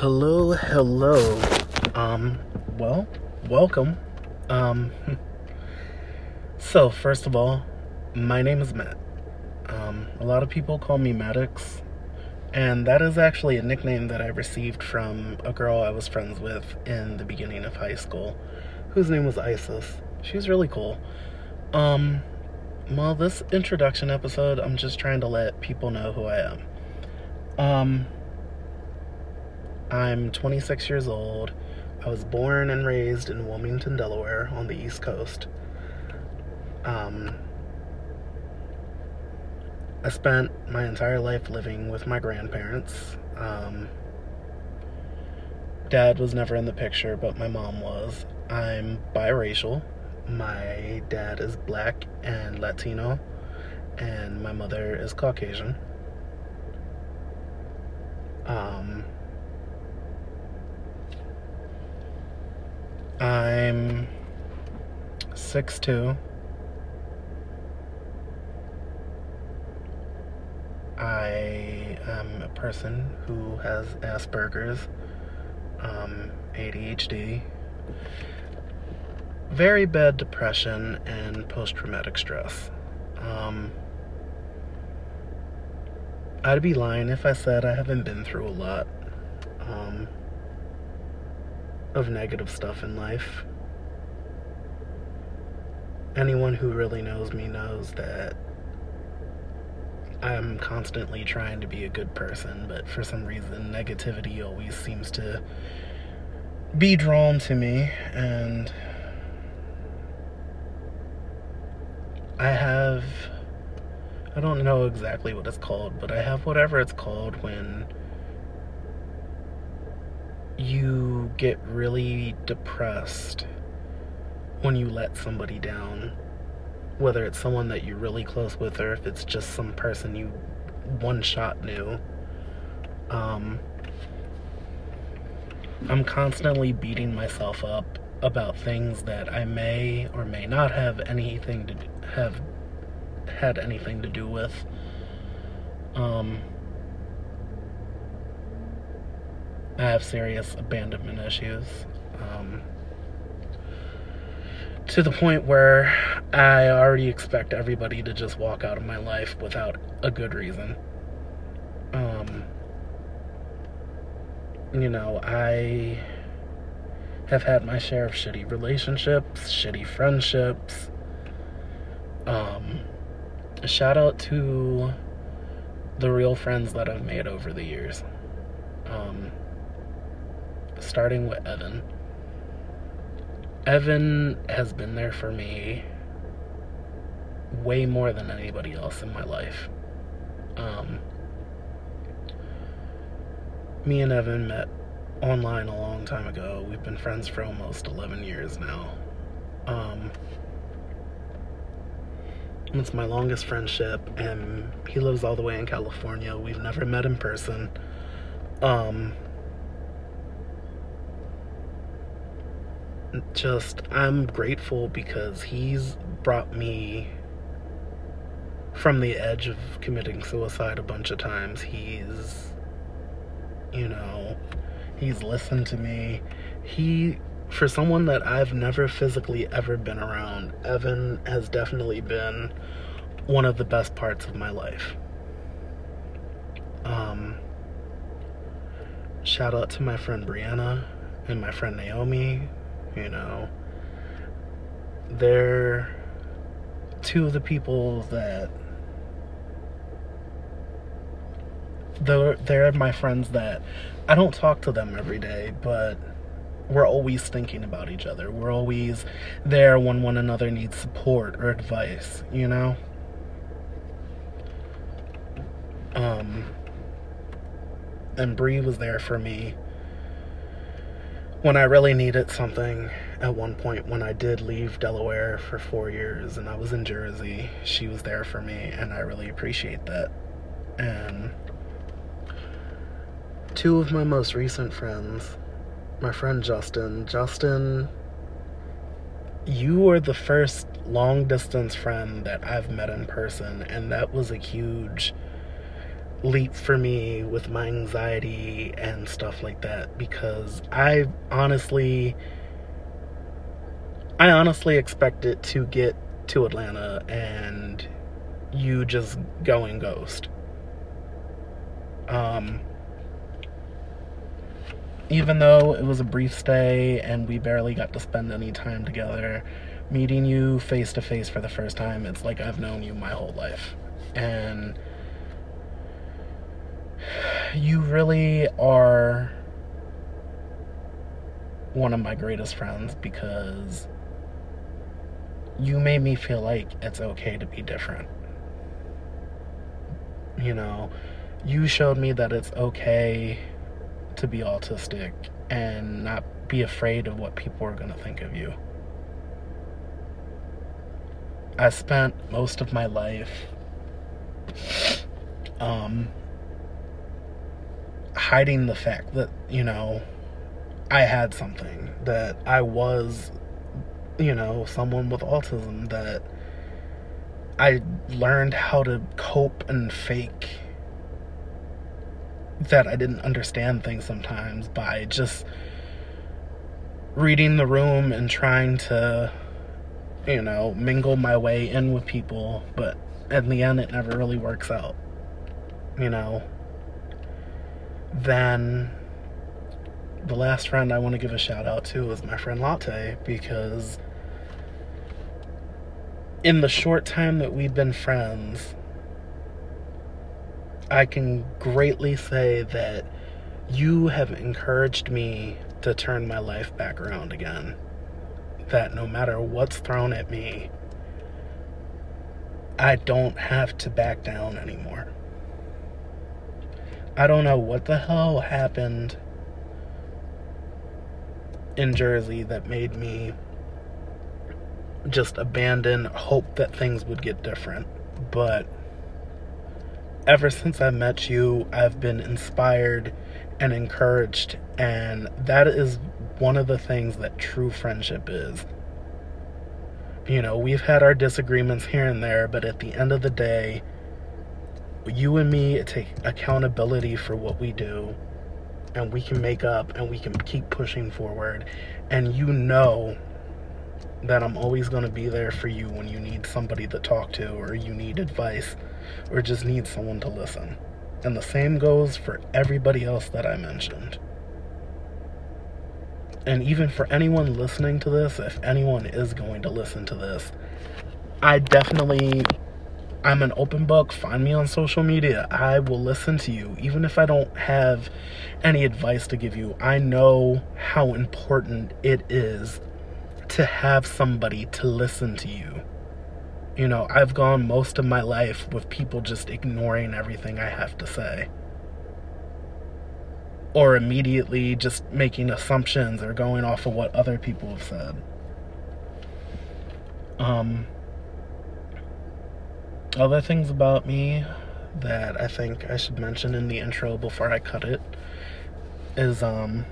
Hello, hello. Um, well, welcome. Um, so first of all, my name is Matt. Um, a lot of people call me Maddox, and that is actually a nickname that I received from a girl I was friends with in the beginning of high school, whose name was Isis. She was really cool. Um, well, this introduction episode, I'm just trying to let people know who I am. Um, I'm 26 years old. I was born and raised in Wilmington, Delaware, on the East Coast. Um, I spent my entire life living with my grandparents. Um, dad was never in the picture, but my mom was. I'm biracial. My dad is black and Latino, and my mother is Caucasian. Um, I'm 6'2. I am a person who has Asperger's, um, ADHD, very bad depression, and post traumatic stress. Um, I'd be lying if I said I haven't been through a lot. Um, of negative stuff in life. Anyone who really knows me knows that I'm constantly trying to be a good person, but for some reason, negativity always seems to be drawn to me, and I have. I don't know exactly what it's called, but I have whatever it's called when you get really depressed when you let somebody down. Whether it's someone that you're really close with or if it's just some person you one shot knew. Um, I'm constantly beating myself up about things that I may or may not have anything to have had anything to do with. Um, I have serious abandonment issues. Um, to the point where I already expect everybody to just walk out of my life without a good reason. Um, you know, I have had my share of shitty relationships, shitty friendships. Um, shout out to the real friends that I've made over the years. Um, starting with Evan. Evan has been there for me way more than anybody else in my life. Um, me and Evan met online a long time ago. We've been friends for almost 11 years now. Um, it's my longest friendship, and he lives all the way in California. We've never met in person. Um, just I'm grateful because he's brought me from the edge of committing suicide a bunch of times. He's you know, he's listened to me. He for someone that I've never physically ever been around, Evan has definitely been one of the best parts of my life. Um shout out to my friend Brianna and my friend Naomi you know they're two of the people that they're, they're my friends that I don't talk to them every day, but we're always thinking about each other. We're always there when one another needs support or advice, you know? Um, and Bree was there for me when I really needed something at one point when I did leave Delaware for four years and I was in Jersey, she was there for me and I really appreciate that. And two of my most recent friends, my friend Justin, Justin, you were the first long distance friend that I've met in person and that was a huge leap for me with my anxiety and stuff like that because I honestly I honestly expected to get to Atlanta and you just going ghost. Um even though it was a brief stay and we barely got to spend any time together, meeting you face to face for the first time, it's like I've known you my whole life. And you really are one of my greatest friends because you made me feel like it's okay to be different. You know, you showed me that it's okay to be autistic and not be afraid of what people are going to think of you. I spent most of my life um, hiding the fact that, you know, I had something, that I was, you know, someone with autism, that I learned how to cope and fake that I didn't understand things sometimes by just reading the room and trying to, you know, mingle my way in with people, but in the end, it never really works out, you know. Then the last friend I want to give a shout out to is my friend Latte because in the short time that we've been friends, I can greatly say that you have encouraged me to turn my life back around again. That no matter what's thrown at me, I don't have to back down anymore. I don't know what the hell happened in Jersey that made me just abandon hope that things would get different. But ever since I met you, I've been inspired and encouraged, and that is one of the things that true friendship is. You know, we've had our disagreements here and there, but at the end of the day, you and me take accountability for what we do, and we can make up and we can keep pushing forward. And you know that I'm always going to be there for you when you need somebody to talk to or you need advice or just need someone to listen. And the same goes for everybody else that I mentioned. And even for anyone listening to this, if anyone is going to listen to this, I definitely I'm an open book. Find me on social media. I will listen to you. Even if I don't have any advice to give you, I know how important it is to have somebody to listen to you. You know, I've gone most of my life with people just ignoring everything I have to say. Or immediately just making assumptions or going off of what other people have said. Um, other things about me that I think I should mention in the intro before I cut it is, um,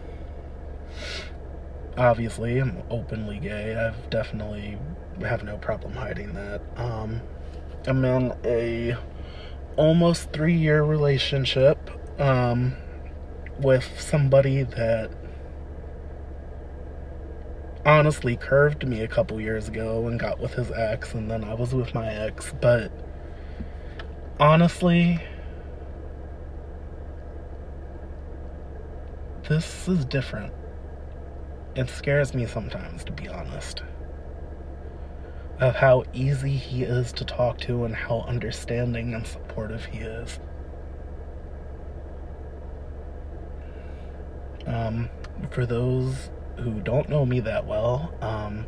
obviously I'm openly gay. I've definitely have no problem hiding that. Um, I'm in a almost three year relationship um, with somebody that honestly curved me a couple years ago and got with his ex, and then I was with my ex. But honestly, this is different. It scares me sometimes, to be honest of how easy he is to talk to and how understanding and supportive he is. Um, for those who don't know me that well, um,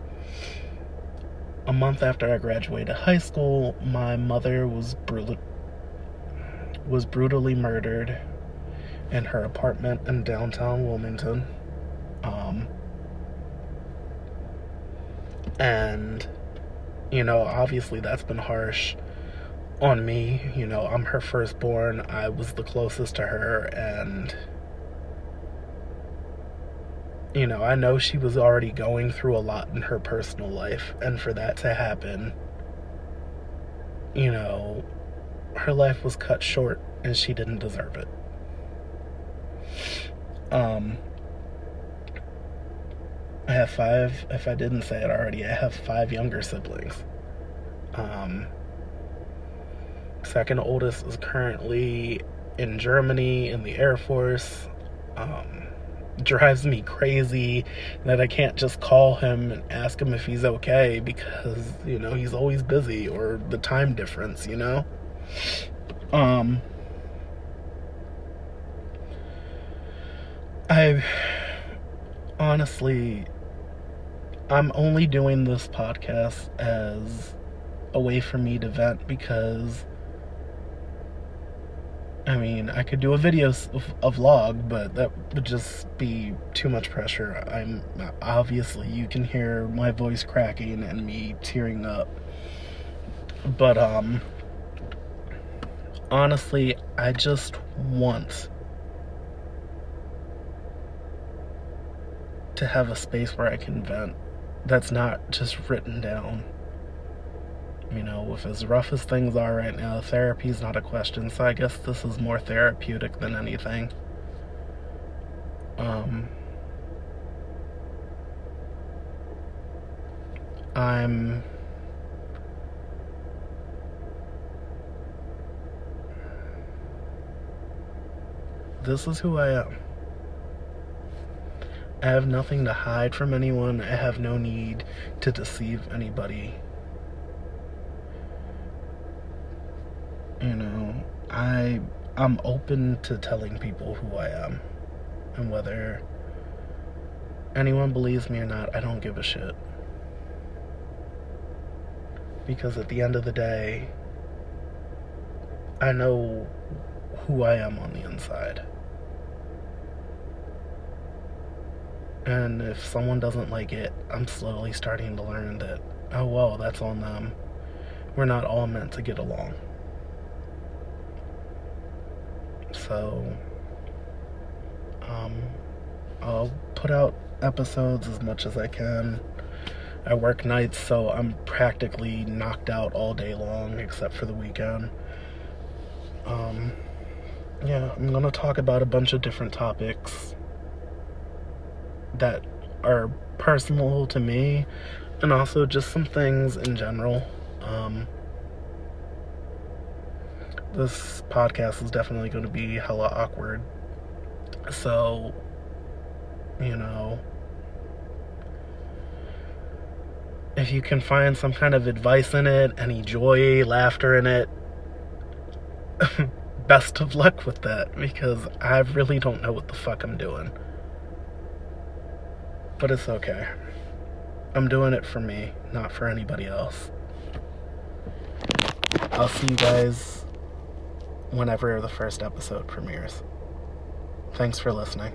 a month after I graduated high school, my mother was brutal was brutally murdered in her apartment in downtown Wilmington. Um, and you know, obviously that's been harsh on me. You know, I'm her firstborn. I was the closest to her, and, you know, I know she was already going through a lot in her personal life, and for that to happen, you know, her life was cut short and she didn't deserve it. Um, I have five, if I didn't say it already, I have five younger siblings. Um, second oldest is currently in Germany in the Air Force. Um, drives me crazy that I can't just call him and ask him if he's okay because, you know, he's always busy or the time difference, you know? Um, I honestly, I'm only doing this podcast as a way for me to vent because I mean, I could do a video, a vlog, but that would just be too much pressure. I'm obviously you can hear my voice cracking and me tearing up. But um honestly, I just want to have a space where I can vent that's not just written down. You know, with as rough as things are right now, therapy's not a question, so I guess this is more therapeutic than anything. Um, I'm this is who I am. I have nothing to hide from anyone. I have no need to deceive anybody. you know, I I'm open to telling people who I am. And whether anyone believes me or not, I don't give a shit. Because at the end of the day, I know who I am on the inside. And if someone doesn't like it, I'm slowly starting to learn that, oh well, that's on them. We're not all meant to get along. So, um, I'll put out episodes as much as I can. I work nights, so I'm practically knocked out all day long except for the weekend. Um, yeah, I'm gonna talk about a bunch of different topics that are personal to me and also just some things in general. Um, this podcast is definitely going to be hella awkward. So, you know, if you can find some kind of advice in it, any joy, laughter in it, best of luck with that because I really don't know what the fuck I'm doing. But it's okay. I'm doing it for me, not for anybody else. I'll see you guys whenever the first episode premieres. Thanks for listening.